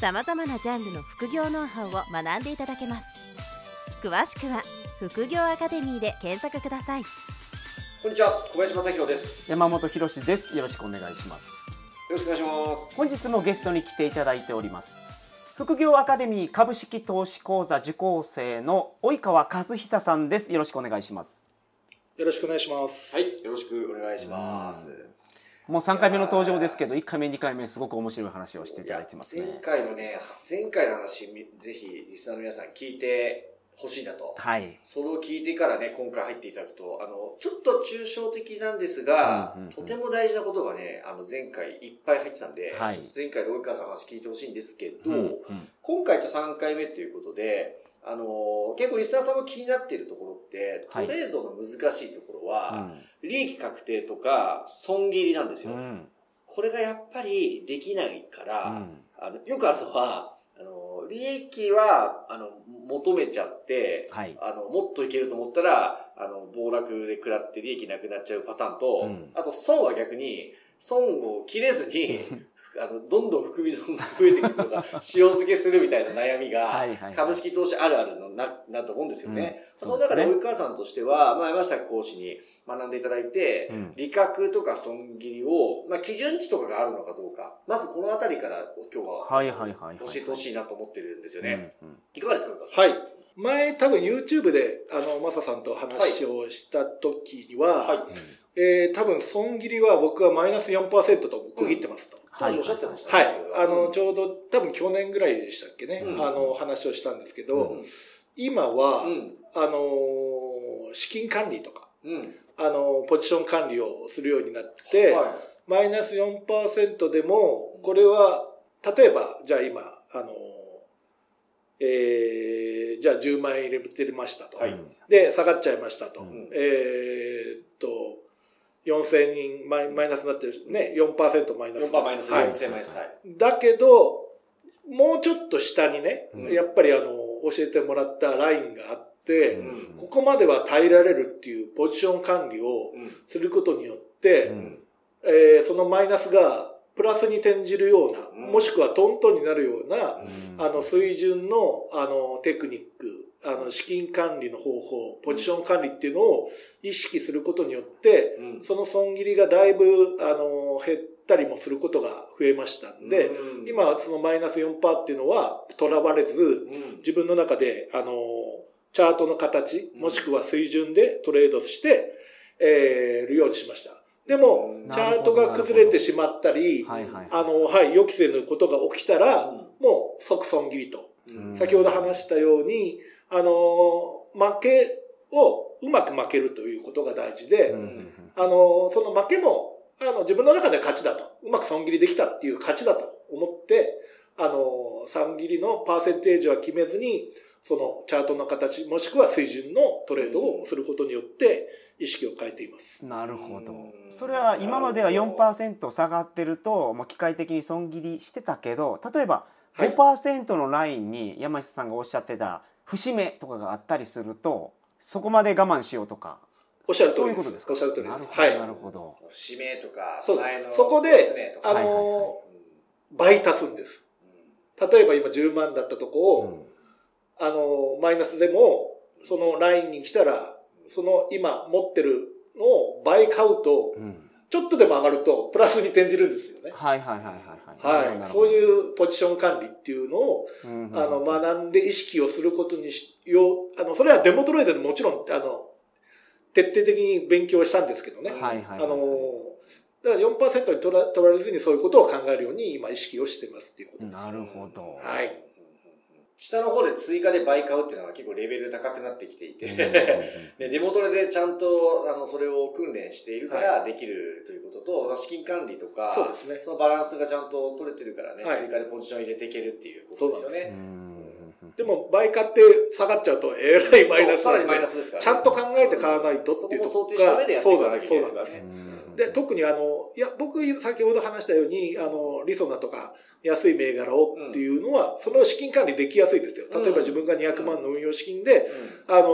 さまざまなジャンルの副業ノウハウを学んでいただけます詳しくは副業アカデミーで検索くださいこんにちは、小林正弘です。よ山本博です。よろしくお願いします。ろしくお願いします。本日もゲストに来ていただいております。副業アカデミー株式投資講座受講生の及川和久さんです。よろしくお願いします。よろしくお願いします。はい、よろしくお願いします。もう3回目の登場ですけど、1回目、2回目、すごく面白い話をしていただいてます前ね。回のね、前回の話、みぜひリスナーの皆さん聞いてほしいなと。はい。それを聞いてからね、今回入っていただくと、あの、ちょっと抽象的なんですが、うんうんうんとても大事なことがね、あの、前回いっぱい入ってたんで、はい前回の及川さんの話聞いてほしいんですけど、うんうん今回と3回目ということで、あの結構リスナーさんも気になっているところって、トはい。レードの難しいところは、う利益確定とか損切りなんですよ。んうん。これがやっぱりできないから、うん。あのよくあるのは、あの利益はあの求めちゃって、はい。あのもっといけると思ったらあの暴落で食らって利益なくなっちゃうパターンと、うん。あと損は逆に損を切れずに あのどんどん含み損が増えていくのが塩漬けするみたいな悩みがはいはいはい株式投資あるあるのななと思うんですよね。うんその中で及川さんとしては、まあ、山下講師に学んでいただいて、うん利確とか損切りを、まあ、基準値とかがあるのかどうか、まずこのあたりから今日ははいはいはいはい教えてほしいなと思ってるんですよね。うんうんいかがですか、及川さん？はい。前多分 YouTube であのマサさんと話をした時には、はい。えー多分損切りは僕はマイナス4%と区切ってますと。当時おっしゃってましたはい。ね。あの、ちょうど多分去年ぐらいでしたっけね、うんあの話をしたんですけど、うん今は、うん。あのー資金管理とか、うん。あのポジション管理をするようになって、はマイナス4%でも、これは、例えば、じゃあ今、あの、えー、じゃあ10万円入れてましたと。はいで、下がっちゃいましたと。うんえーっと、4000人マイマイナスになってるね、4%マイい。ナス。4%マイナス、はい4000マイナス。はい。だけど、もうちょっと下にね、うんやっぱりあの、教えてもらったラインがあって、うんここまでは耐えられるっていうポジション管理をうん。することによって、うんえーそのマイナスがプラスに転じるような、うんもしくはトントンになるような、うんあの、水準の、あの、テクニック、あの、資金管理の方法、ポジション管理っていうのを意識することによって、うん。その損切りがだいぶ、あの、減ったりもすることが増えましたんで、うん、今はそのマイナス4%っていうのは、とらわれず、うん。自分の中で、あの、チャートの形、うんもしくは水準でトレードして、えーるようにしました。でもうん、チャートが崩れてしまったり、はいはい。あの、はい、予期せぬことが起きたら、うんもう即損切りと。うん先ほど話したように、あの、負けをうまく負けるということが大事で、あの、その負けも、あの、自分の中で勝ちだと。うまく損切りできたっていう勝ちだと思って、あの、損切りのパーセンテージは決めずに、そのチャートの形、もしくは水準のトレードをすることによって、意識を変えています。なるほどうん。それは今までは4%下がってると、まあ、機械的に損切りしてたけど例えばはい5%のラインに山下さんがおっしゃってた節目とかがあったりするとそこまで我慢しようとか。おっしゃる通りです。そういうことですか？おっしゃる通りです。なるほど、はい。なるほど。節目とか、そう前のそこであはいはいはい。の、倍足すんです。例えば今10万だったとこを、あの、マイナスでも、そのラインに来たら、その今持ってるのを倍買うと、うんうんちょっとでも上がると、プラスに転じるんですよね。はいはいはいはいはい。そうう、いうポジション管理っていうのを、うんうんあの、学んで意識をすることにしよう。あの、それはデモトレードでもちろん、あの、徹底的に勉強したんですけどね。はいはいはいあの、だから4%に取ら取られずにそういうことを考えるように今意識をしてますっていうことです。なるほどはい。下の方で追加で倍買うっていうのは結構レベル高くなってきていて、うん で、デモトレでちゃんと、あの、それを訓練しているからできるということと、まあ資金管理とか、そうですね。そのバランスがちゃんと取れてるからね、はい追加でポジション入れていけるっていうことですようね。んでも倍買って下がっちゃうとえらいマイナスそうさらにマイナスですからね。ちゃんと考えて買わないとっていうとこ定した上です、そうです。ね。で、特にあの、いや、僕、先ほど話したように、あの、リソナとか、安い銘柄をっていうのは、その資金管理できやすいですよ。例えば自分が200万の運用資金で、あの、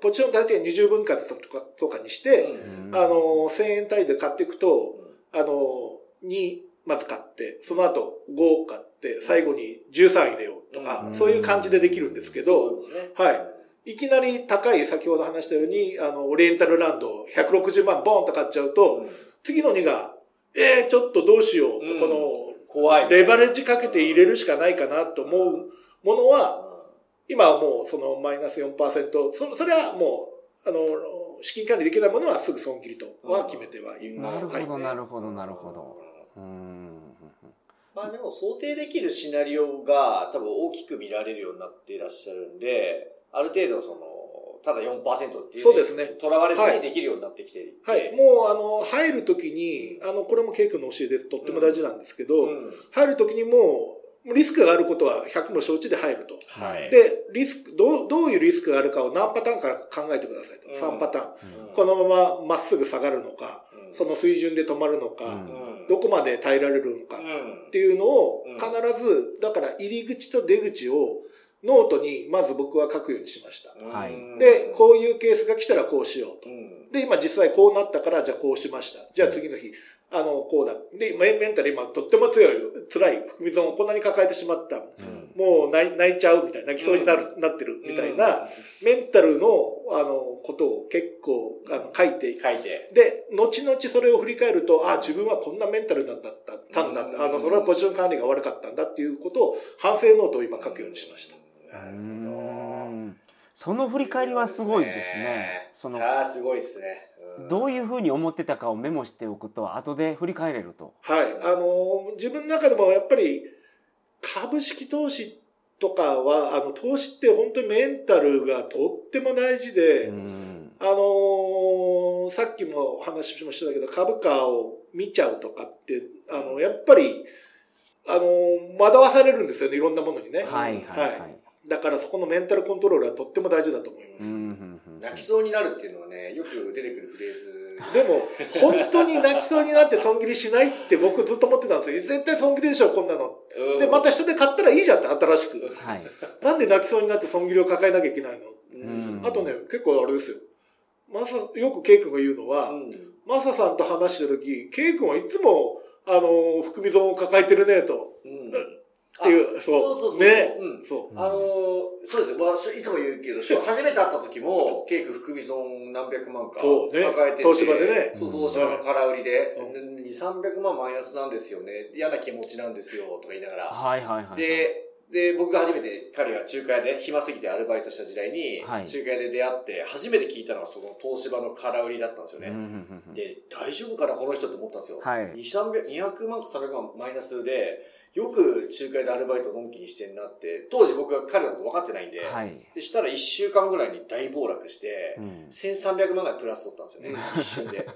ポジション大体20分割とかとかにして、うん。あの、1000円単位で買っていくと、あの、2まず買って、その後5買って、最後に13入れようとか、うん。そういう感じでできるんですけど、ね。はい。いきなり高い、先ほど話したように、あの、オリエンタルランド160万ボーンと買っちゃうと、次の2が、えー、ちょっとどうしようと、うんこ怖い。の、レバレッジかけて入れるしかないかなと思うものは、今はもうそのマイナス4%、そそれはもう、あの、資金管理できないものはすぐ損切りとは決めてはいうんます。はいなるほど、なるほど、なるほど。うん。まあでも想定できるシナリオが多分大きく見られるようになっていらっしゃるんで、ある程度その、ただ4%っていう、そうですね囚われずはいにできるようになってきていて、はい。もう、あの、入るときに、あの、これもケイ君の教えです。とっても大事なんですけど、うん入るときにもう、リスクがあることは100も承知で入ると。はい。で、リスク、どう、どういうリスクがあるかを何パターンから考えてくださいと。うん3パターン。うんこのまままっすぐ下がるのか、うんその水準で止まるのか、どこまで耐えられるのかうんっていうのをうん必ず、だから入り口と出口をノートにまず僕は書くようにしました。はいで、こういうケースが来たらこうしようとう。んで、今実際こうなったから、じゃあこうしました。じゃあ次の日、あの、こうだ。で、メメンタル今とっても強い、辛い含み損をこんなに抱えてしまった。うんもう泣い泣いちゃうみたいな、泣きそうになる、なってるみたいな、メンタルの、あの、ことを結構、あの、書いて、書いて。で、後々それを振り返ると、あ、自分はこんなメンタルなんだった、たんだうんあの、それはポジション管理が悪かったんだっていうことを、反省ノートを今書くようにしました。なう。んその振り返りはすごいですね。そのああ、すごいですね。どういいうふうに思ってたかをメモしておくと後で振り返れると。はい。あの、自分の中でもやっぱり、株式投資とかは、あの、投資って本当にメンタルがとっても大事で、うんあのーさっきも話しましたけど、株価を見ちゃうとかって、あの、やっぱり、あのー惑わされるんですよね、いろんなものにね。はいはいはい。だからそこのメンタルコントロールはとっても大事だと思います。うんうんうん泣きそうになるっていうのはね、よく出てくるフレーズ。でも、本当に泣きそうになって損切りしないって僕ずっと思ってたんですよ。絶対損切りでしょ、こんなの。うんで、また下で買ったらいいじゃんって、新しく。はい。なんで泣きそうになって損切りを抱えなきゃいけないの？うんあとね、結構あれですよ。まさ、よくケイ君が言うのは、うんマサさんと話してる時、ケイ君はいつも、あの、含み損を抱えてるね、と。うんっていう、あそう。そうそうそうね。うんそう。あのーそうですよ、まあ、しいつも言うけど、し初めて会った時も、ケイク含み損何百万かそうね抱えてて、東芝でねそう、うん東芝の空売りで、う2、300万マイナスなんですよね、嫌な気持ちなんですよ、とか言いながら。はいはいはい。で、で、僕が初めて彼が仲介で、暇すぎてアルバイトした時代に、はい仲介で出会って、初めて聞いたのがその東芝の空売りだったんですよね。うんうんうんうんで、大丈夫かな、この人って思ったんですよ。はい2、300 200万か300万マイナスで、よく仲介でアルバイトのんきにしてんなって、当時僕は彼のこと分かってないんで、はい。でしたら1週間ぐらいに大暴落して、うん1300万ぐらいプラス取ったんですよね、一瞬で。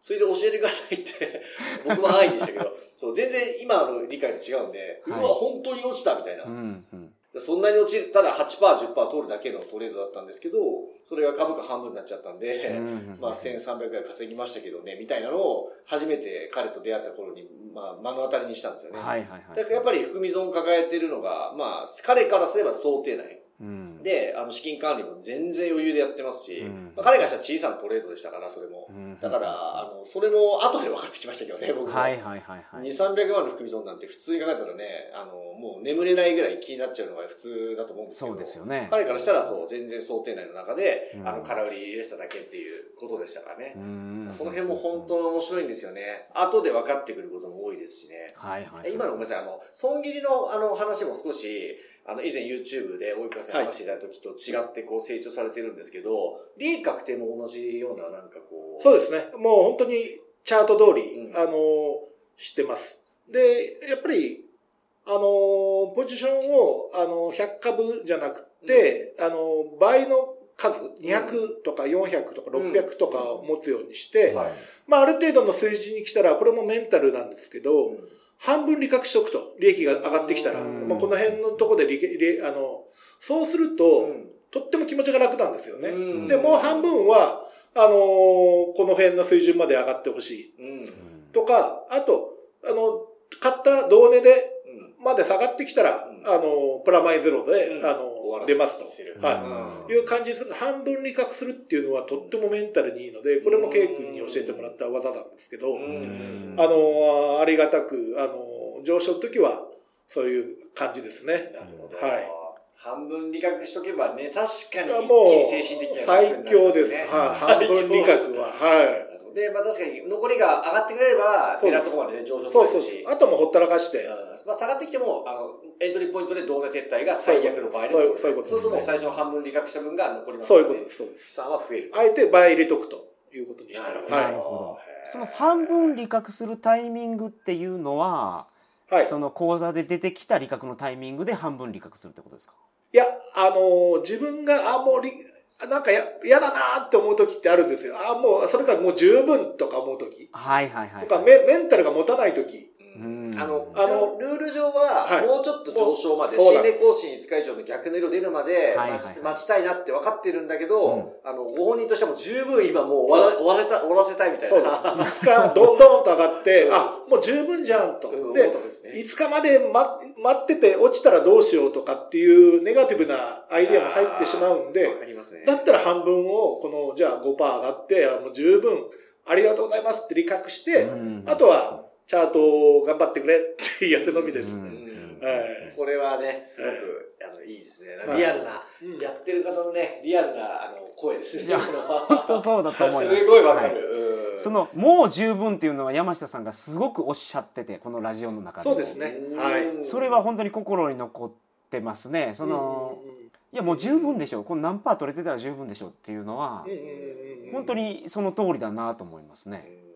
それで教えてくださいって、僕も愛でしたけど、そう、全然今の理解と違うんで、はいうわ、本当に落ちたみたいな。うんうんそんなに落ちる、ただ8%、10%取るだけのトレードだったんですけど、それが株価半分になっちゃったんで、うんうんまあ1300円稼ぎましたけどね、みたいなのを初めて彼と出会った頃に、まあ目の当たりにしたんですよね。はいはいはい。だからやっぱり含み損を抱えてるのが、まあ彼からすれば想定内。うん、で、あの資金管理も全然余裕でやってますし、うんまあ、彼がしたら小さなトレードでしたから、それもう。んだから、あの、それの後で分かってきましたけどね、僕も。はいはいはいはい。2、300万の含み損なんて普通に考えたらね、あの、もう眠れないぐらい気になっちゃうのが普通だと思うんですけど。そうですよね。彼からしたらそう、全然想定内の中で、うんあの、空売り入れてただけっていうことでしたからねう。んその辺も本当に面白いんですよね。後で分かってくることも多いですしね。はいはいはい。今のごめんなさい、あの、損切りのあの話も少し、あの、以前 YouTube で大川さんに話していた時と違ってこう成長されてるんですけど、利益確定も同じようななんかこう。そうですね。もう本当にチャート通り、うんあの、知ってます。で、やっぱり、あの、ポジションを、あの、100株じゃなくて、あの、倍の数、200とか400とか600とかを持つようにして、はい。まあ、ある程度の数字に来たら、これもメンタルなんですけど、うん半分利確しとくと、利益が上がってきたら、うん。まあ、この辺のところで利利あの、そうすると、とっても気持ちが楽なんですよね。うん。で、もう半分は、あのーこの辺の水準まで上がってほしい。うん。とか、あと、あの、買った同値で、うん。まで下がってきたら、うん。あの、プラマイゼロで、うん。あの、終わら出ますと。はうん。い。いう感じでする。半分利確するっていうのはとってもメンタルにいいので、これも K 君に教えてもらった技なんですけど、うんあの、ありがたく、あの、上昇の時は、そういう感じですね。なるほど。はい。半分理覚しとけばね、確かに一気もに精神的にう、は楽にな最強です。はい。半分利確は。はい。で、まあ確かに残りが上がってくれれば、狙ったところまでね、上昇そうそうそうするし。。あともほったらかして、うんまあ、下がってきても、あの、エントリーポイントで同値撤退が最悪の場合でもそういうそういうことそうするともう最初の半分利確した分が残りますそういうことです。そうです。資産は増える。あえて倍入れとくということにしてる。なるほど。その半分利確するタイミングっていうのは、い。はい。その口座で出てきた利確のタイミングで半分利確するってことですか？いや、あのー自分が、あ、もうり、なんかや、嫌だなーって思う時ってあるんですよ。あ、もう、それからもう十分とか思う時。はいはいはい、とか、メメンタルが持たない時あの、あのルール上はは、い。もうちょっと上昇まで、新年更新5日以上の逆の色出るまではいはい待ち待ちたいなって分かってるんだけど、うん。あの、ご本人としても十分今もう終わら終わらせた、終わらせたいみたいそうな。です。5日、どんどんと上がってう、ん。あ、もう十分じゃんと。うんで思ったんですね。5日まで待待ってて落ちたらどうしようとかっていうネガティブなアイデアも入ってしまうんでわ、かりますね。だったら半分を、この、じゃあ5%上がって、あもう十分、ありがとうございますって理覚して、うん。あとは、チャートを頑張ってくれ。っ てやるのみです。ね。うん。はい。これはね、すごく、あの、いいですね。はいリアルな、うんやってる方のね、リアルな、あの、声ですね。いや本当そうだと思います。すごいわかはい。る。うん。そのもう十分っていうのは山下さんがすごくおっしゃっててこのラジオの中でそうですね。はい。それは本当に心に残ってますね。その、いやもう十分でしょう。この何パー取れてたら十分でしょうっていうのは本当にその通りだなと思いますね、うん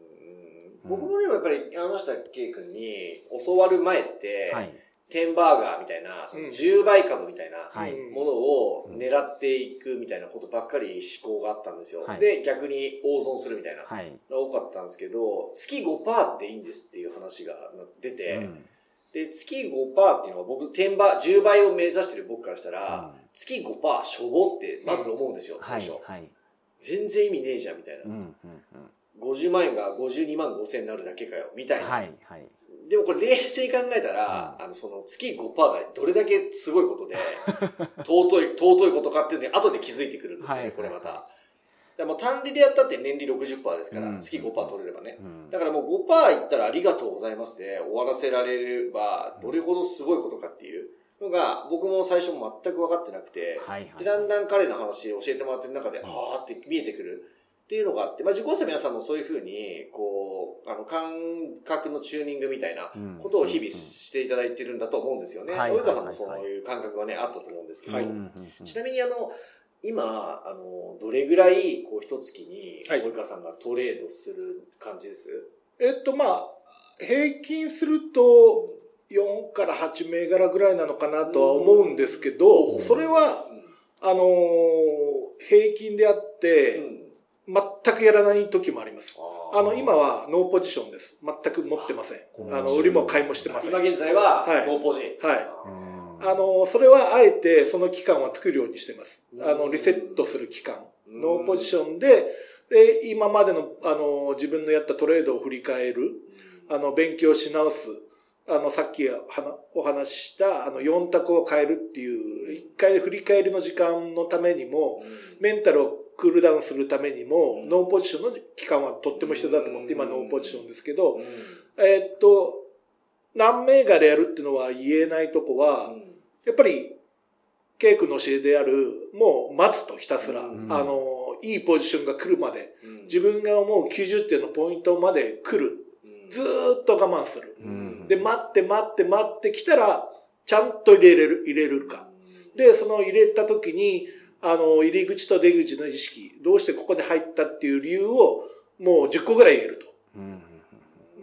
僕もでもやっぱり山下圭君に教わる前って、はい。テンバーガーみたいな、そのうん。10倍株みたいなものを狙っていくみたいなことばっかり思考があったんですよ。はい。で、逆に大損するみたいな。はい、多かったんですけど、月5%でいいんですっていう話が出て、うん。で、月5%っていうのは僕、10倍、10倍を目指してる僕からしたら、うん。月5%しょぼってまず思うんですよ、はい最初。はい。全然意味ねえじゃん、みたいな。うんうんうん50万円が52万5千になるだけかよ、みたいな。はいはい。でもこれ冷静に考えたら、あの、その月5%がどれだけすごいことで、尊い、尊いことかっていうのに後で気づいてくるんですよね、はいこれまた。だからもう単利でやったって年利60%ですから、うん月5%取れればね。うんだからもう5%いったらありがとうございますで終わらせられれば、どれほどすごいことかっていうのが、僕も最初全く分かってなくて、でだんだん彼の話を教えてもらってる中で、うん。あーって見えてくるっていうのがあって、まあ受講生の皆さんもそういうふうに、こう、あの、感覚のチューニングみたいなうん。ことを日々していただいてるんだと思うんですよね。はい。及川さんもはいそういう感覚がね、あったと思うんですけど、はいうんうんうん。ちなみにあの、今、あの、どれぐらい、こう、一月に、はい。及川さんがトレードする感じです？えっと、まあ、平均すると、4から8銘柄ぐらいなのかなとは思うんですけうど、ん。それは、あのー平均であって、うん全くやらない時もあります。あの、今はノーポジションです。全く持ってません。ああの、売りも買いもしてません。今現在ははいノーポジ。うんあの、それはあえてその期間は作るようにしてます。うんあの、リセットする期間。うんノーポジションで、で、今までの、あの、自分のやったトレードを振り返る。あの、勉強し直す。あの、さっきお話しした、あの、4択を変えるっていう、一回で振り返りの時間のためにも、メンタルをクールダウンするためにも、うん。ノーポジションの期間はとっても必要だと思って、今ノーポジションですけど、うん。えーっと、何銘柄やるっていうのは言えないとこは、やっぱり、ケイ君の教えである、もう待つとひたすら、うん。あの、いいポジションが来るまで、うん。自分が思う90点のポイントまで来る。うん。ずーっと我慢する。うん。で、待って待って待ってきたら、ちゃんと入れれる、入れるか。で、その入れた時に、あの、入り口と出口の意識、どうしてここで入ったっていう理由を、もう10個ぐらい言えると。うん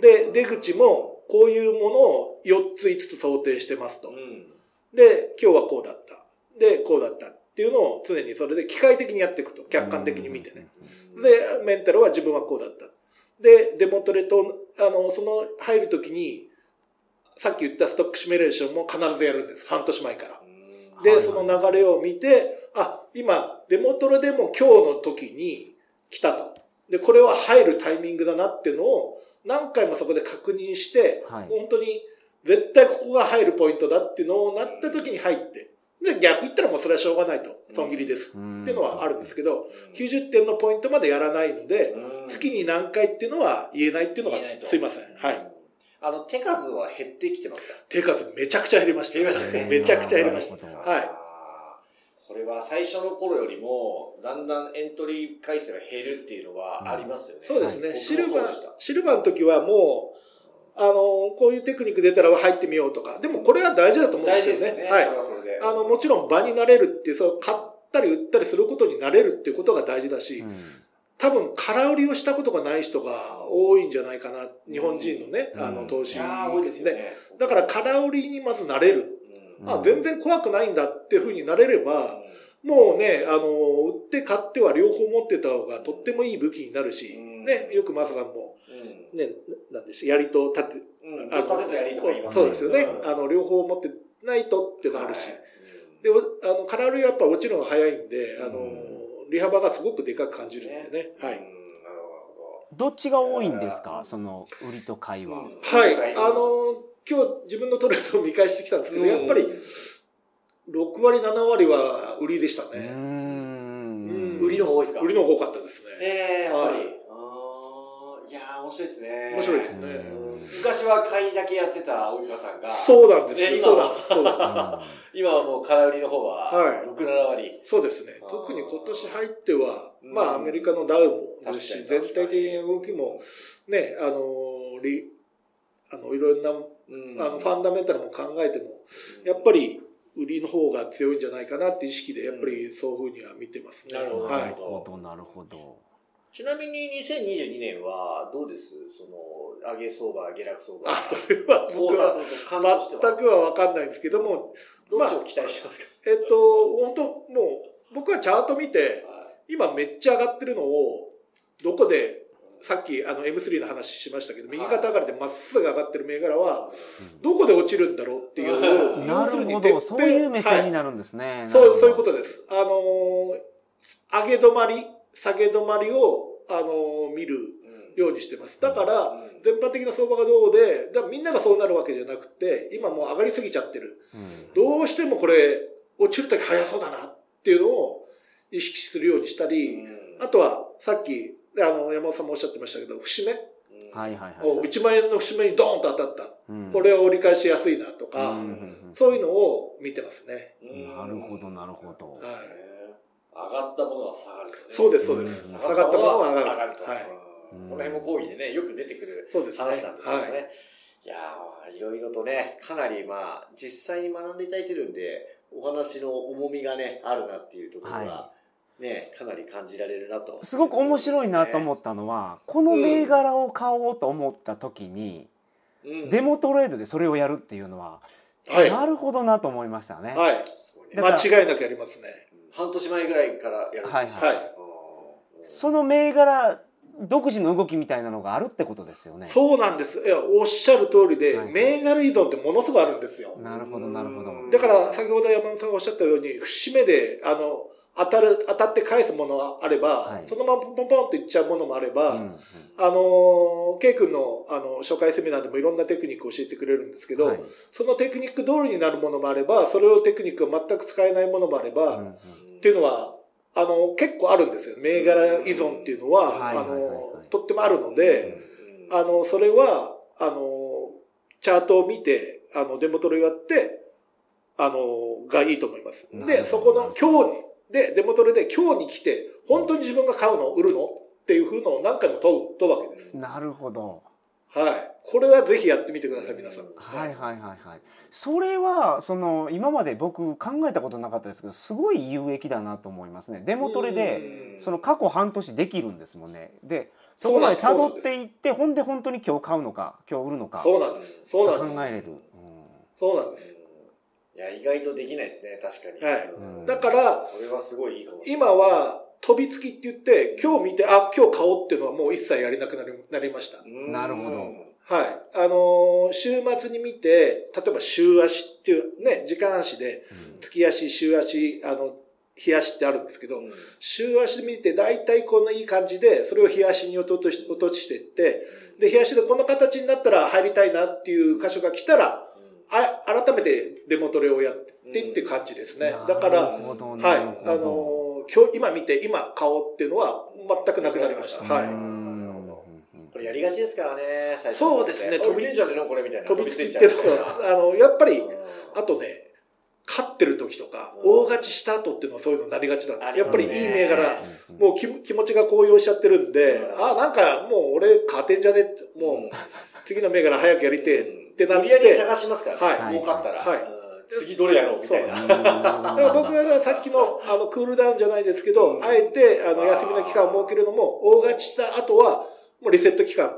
で、出口も、こういうものを4つ5つ想定してますとう。んで、今日はこうだった。で、こうだったっていうのを常にそれで機械的にやっていくと。客観的に見てね。で、メンタルは自分はこうだった。で、デモトレと、あの、その入るときに、さっき言ったストックシミュレーションも必ずやるんです。半年前から。うんで、はいその流れを見て、あ、今、デモトレでも今日の時に来たと。で、これは入るタイミングだなっていうのを何回もそこで確認して、はい本当に絶対ここが入るポイントだっていうのをなった時に入って、で、逆言ったらもうそれはしょうがないと。損切りです。うんっていうのはあるんですけど、90点のポイントまでやらないので、うん月に何回っていうのは言えないっていうのがすいません。はい。。あの、手数は減ってきてますか？手数めちゃくちゃ減りました。減りましたねめちゃくちゃ減りました。はい。これは最初の頃よりも、だんだんエントリー回数が減るっていうのはありますよね。そうですね。シルバーシルバーの時はもう、あの、こういうテクニック出たら入ってみようとか。でもこれは大事だと思うん大ですよね。事ですよね。はい。あの、もちろん場になれるっていう、そう、買ったり売ったりすることになれるっていうことが大事だし、うん多分空売りをしたことがない人が多いんじゃないかな。日本人のね、うんあの、投資いやー多いですよね。だから空売りにまずなれる。あ、全然怖くないんだっていうふうになれれば、もうね、あの、売って買っては両方持ってた方がとってもいい武器になるし、うんね、よくマサさんも、うん。ね、なんでしょう、槍と盾、うん。あの立てとやりとか言いますそうですよね。うんあの、両方持ってないとってのあるし。はいで、おあの、空売りはやっぱ落ちるのが早いんで、あのうん、利幅がすごくでかく感じるんでね。はい。うんなるほどっちが多いんですか？その売りと買いは、うんはい。あの、今日自分のトレードを見返してきたんですけど、やっぱり6割、7割は売りでしたうーね。ん。売りの方が多いですか？売りの方が多かったですね。ええやっぱり。はい。いやー面白いですね。面白いですね。うん。昔は買いだけやってた大塚さんが、そうなんですよ。ね今は？そうなんです。今はもう空売りの方は、はい。6、7割。そうですね。特に今年入っては、うん。まあアメリカのダウもですし、全体的な動きも、ね、あの、リあの、いろんな、うんあの、ファンダメンタルも考えても、やっぱり、売りの方が強いんじゃないかなって意識で、やっぱりそういうふうには見てますね。なるほどはいなる。ほどなるほどちなみに2022年はどうです？その、上げ相場、下落相場。あ、それは僕は。全くは分かんないんですけども、どっちを期待してますか、えっと、本当もう、僕はチャート見て、はい今めっちゃ上がってるのを、どこで、さっきあの M3 の話しましたけど、右肩上がりでまっすぐ上がってる銘柄は、どこで落ちるんだろうっていう、うんなるほど。そういう目線になるんですね、はいそう、そういうとことです。あのー上げ止まり、下げ止まりを、あのー見るうんようにしてます。だから、うん。全般的な相場がどうで、だみんながそうなるわけじゃなくて、今もう上がりすぎちゃってる。どうしてもこれ、落ちるとき早そうだなっていうのを意識するようにしたり、あとは、さっき、あの、山本さんもおっしゃってましたけど、節目うんはいはいはいを1万円の節目にドーンと当たった。うんこれは折り返しやすいなとうか、んうんそういうのを見てますね。うんなるほどなるほどはい。上がったものは下がる。そうです、そうです。うん下がったものは上がる。と。はい。うんこの辺も講義でね、よく出てくるそうですね。話なんですけどね。はい。い、やーいろいろとね、かなりまあ、実際に学んでいただいてるんで、お話の重みがね、あるなっていうところがは、ね、かなり感じられるなと。すごく面白いなと思ったのはこの銘柄を買おうと思った時に、うんデモトレードでそれをやるっていうのは、はい。なるほどなと思いましたね。はい。間違いなくやりますね。半年前ぐらいからやるんですよはいはいうんその銘柄独自の動きみたいなのがあるってことですよね。そうなんです。いや、おっしゃる通りで、はい銘柄依存ってものすごいあるんですよ。なるほどなるほど。うんだから、先ほど山本さんがおっしゃったように、節目で、あの、当たる、当たって返すものがあれば、はい。そのままポンポンポンっていっちゃうものもあれば、うんうん。あの、ケイ君の、あの、初回セミナーでもいろんなテクニックを教えてくれるんですけど、はい。そのテクニック通りになるものもあれば、それをテクニックを全く使えないものもあれば、うんうん。っていうのは、あの、結構あるんですよ。銘柄依存っていうのは、あの、とってもあるので、うんあの、それは、あの、チャートを見て、あの、デモトレをやって、あの、がいいと思います。で、そこの今日に、で、デモトレで今日に来て、本当に自分が買うの売るの？っていうふうのを何回も問う、問うわけです。なるほど。はい。これはぜひやってみてください、皆さん。はいはいはいはい。それはその今まで僕考えたことなかったですけどすごい有益だなと思いますね。デモトレでうんその過去半年できるんですもんね。でそこまで辿っていってほんで本当に今日買うのか今日売るのか考そうなんです。そうなんです。えれる。そうなんです。いや、意外とできないですね、確かに。はいうんだから、それはすごいいいかもしれない。今は、飛びつきって言って、今日見て、あ、今日買おうっていうのはもう一切やれなくなりなりました。うんなるほどはい。あのー週末に見て、例えば週足っていうね、時間足で、月足、週足、あの、日足ってあるんですけど、うん週足で見て、大体このいい感じで、それを日足に落とし落としていって、で、日足でこの形になったら入りたいなっていう箇所が来たら、あ改めてデモトレをやってっていう感じですね。だから、はい。あのー今日、今見て、今買おうっていうのは全くなくなりました。はうい。んこれやりがちですからね、最初そうですね飛びついちゃうのこれみたいな。飛びついちゃう。あの、やっぱり、うんあとね、勝ってる時とか、うん大勝ちした後っていうのはそういうのなりがちなんです。やっぱりいい銘柄、うんもう気気持ちが高揚しちゃってるんで、うんあ、なんかもう俺勝てんじゃねって、もううん次の銘柄早くやりてえってなって、無理やり探しますから、はい。儲かったら、はい。うん。次どれやろうみたいな。う。んだから僕はさっきのあのクールダウンじゃないですけど、うん。あえてあの休みの期間を設けるのも、大勝ちした後はもうリセット期間。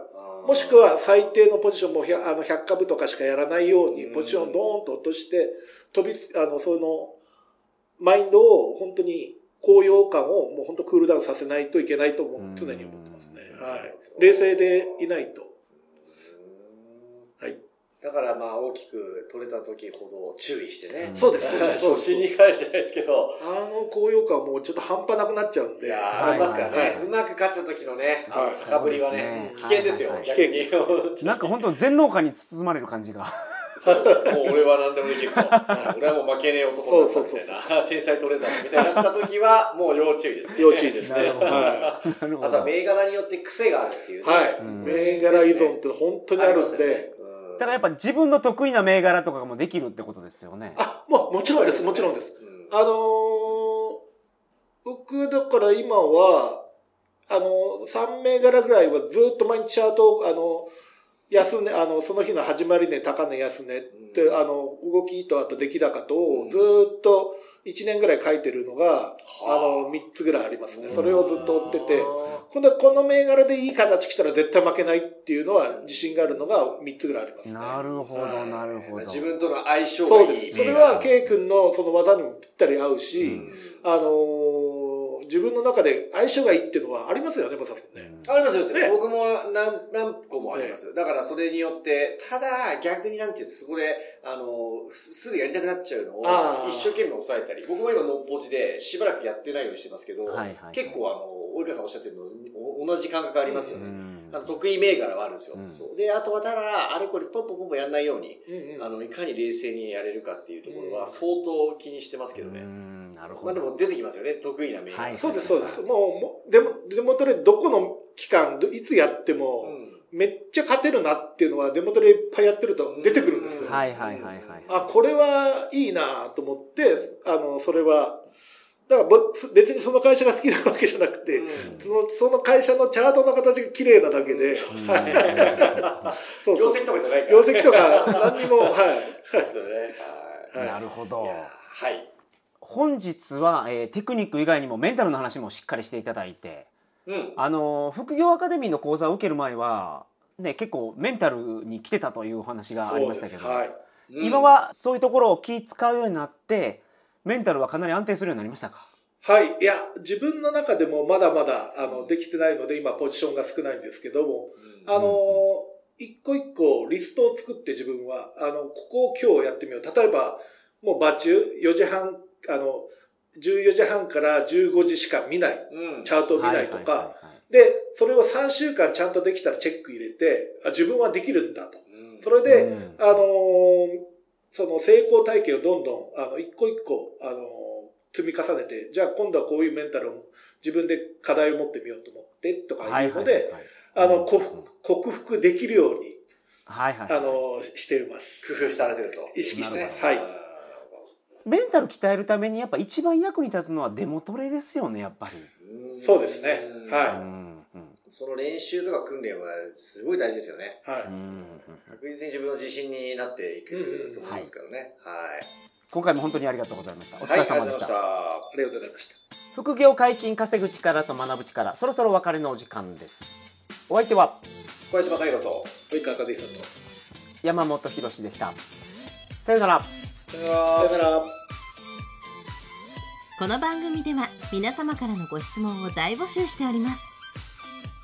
もしくは最低のポジションも100あの100株とかしかやらないように、うん。ポジションをドーンと落として、飛び、あの、その、マインドを本当に高揚感をもう本当クールダウンさせないといけないと常に思ってますね。うん。はい。冷静でいないと。うんはい。だからまあ大きく取れた時ほど注意してね。そうです。そうです。初心に返してないですけど。あの高揚感はもうちょっと半端なくなっちゃうんで。いやありますからね、はいうまく勝つ時のね、あのはい高ぶりはね、そう危険ですよ、はい逆に。なんか本当全能感に包まれる感じが。そうもう俺は何でもできると。俺はもう負けねえ男だったみたいな。天才トレーダーみたいになった時は、もう要注意ですね。要注意ですね。なるほどはなるほあとはど。銘柄によって癖があるっていうい。ね。はいうん。銘柄依存って本当にあるんで。うんだからやっぱ自分の得意な銘柄とかもできるってことですよね。あ、もうもちろんです。もちろんです。うんあのー僕だから今は、あの、3銘柄ぐらいはずっと毎日チャートを、あの、安値、あの、その日の始まり値、高値、安値って、うんあの、動きとあと出来高とをずっと1年ぐらい書いてるのが、あの、3つぐらいありますね。それをずっと追ってて、今度はこの銘柄でいい形来たら絶対負けないっていうのは自信があるのが3つぐらいありますね。なるほどなるほど。自分との相性がいいそうです。それは銘 K 君のその技にもぴったり合うし、柄あのー自分の中で相性がいいっていうのはありますよね、まさにね。ありますよ、ね。僕も何何個もあります。だからそれによって、ただ逆になんていうんですそこで、あの、すすぐやりたくなっちゃうのを一生懸命抑えたり、僕も今ノーポジでしばらくやってないようにしてますけど、結構あの、及川さんおっしゃってるのお同じ感覚ありますよね。うんあの得意銘柄はあるんですよ。うんそうで、あとはただ、あれこれポンポンポンポンやんないように、うんうんあの、いかに冷静にやれるかっていうところはうん相当気にしてますけどうね。んなるほど。まあでも出てきますよね、得意な銘柄。はいそうです、そうです。もう、でも、デモトレどこの期間、どいつやっても、うんめっちゃ勝てるなっていうのは、デモトレいっぱいやってると出てくるんですよ。うんはいはいはいはい。あ、これはいいなと思って、あの、それは、だからぼ別にその会社が好きなわけじゃなくて、うん。そのその会社のチャートの形が綺麗なだけで、そうそう。業績とかじゃないから。業績とか何にも、はい。そうですよね。はい。なるほど。はい。本日は、えーテクニック以外にもメンタルの話もしっかりしていただいて、うん。あの副業アカデミーの講座を受ける前は、ね、結構メンタルに来てたというお話がありましたけど、はい。今はそういうところを気使うようになってメンタルはかなり安定するようになりましたか？はい。いや、自分の中でもまだまだ、あの、できてないので、今ポジションが少ないんですけども、あの、一個一個リストを作って自分は、あの、ここを今日やってみよう。例えば、もう場中、4時半、あの、14時半から15時しか見ない。うん。チャートを見ないとか、はいはいはいはいで、それを3週間ちゃんとできたらチェック入れて、あ自分はできるんだと。うんそれで、うんあのーその成功体験をどんどん、あの、一個一個、あのー積み重ねて、じゃあ今度はこういうメンタルを自分で課題を持ってみようと思って、とかいうので、あの、克服克服できるように、はいはいはい。あのーしています。工夫されてると。意識してなるほど。はい。うんメンタル鍛えるためにやっぱ一番役に立つのはデモトレですよねやっぱり、そうですね。はいその練習とか訓練はすごい大事ですよね。はい。うん確実に自分の自信になっていくと思いますからね。はい。今回も本当にありがとうございましたお疲はいれ様でした,、ありがとうございまありがとうございました。副業解禁稼ぐ力と学ぶ力そろそろお別れのお時間ですお相手は小林正宏と。及川和久と。山本博でしたさようならさよならさよなら。この番組では皆様からのご質問を大募集しております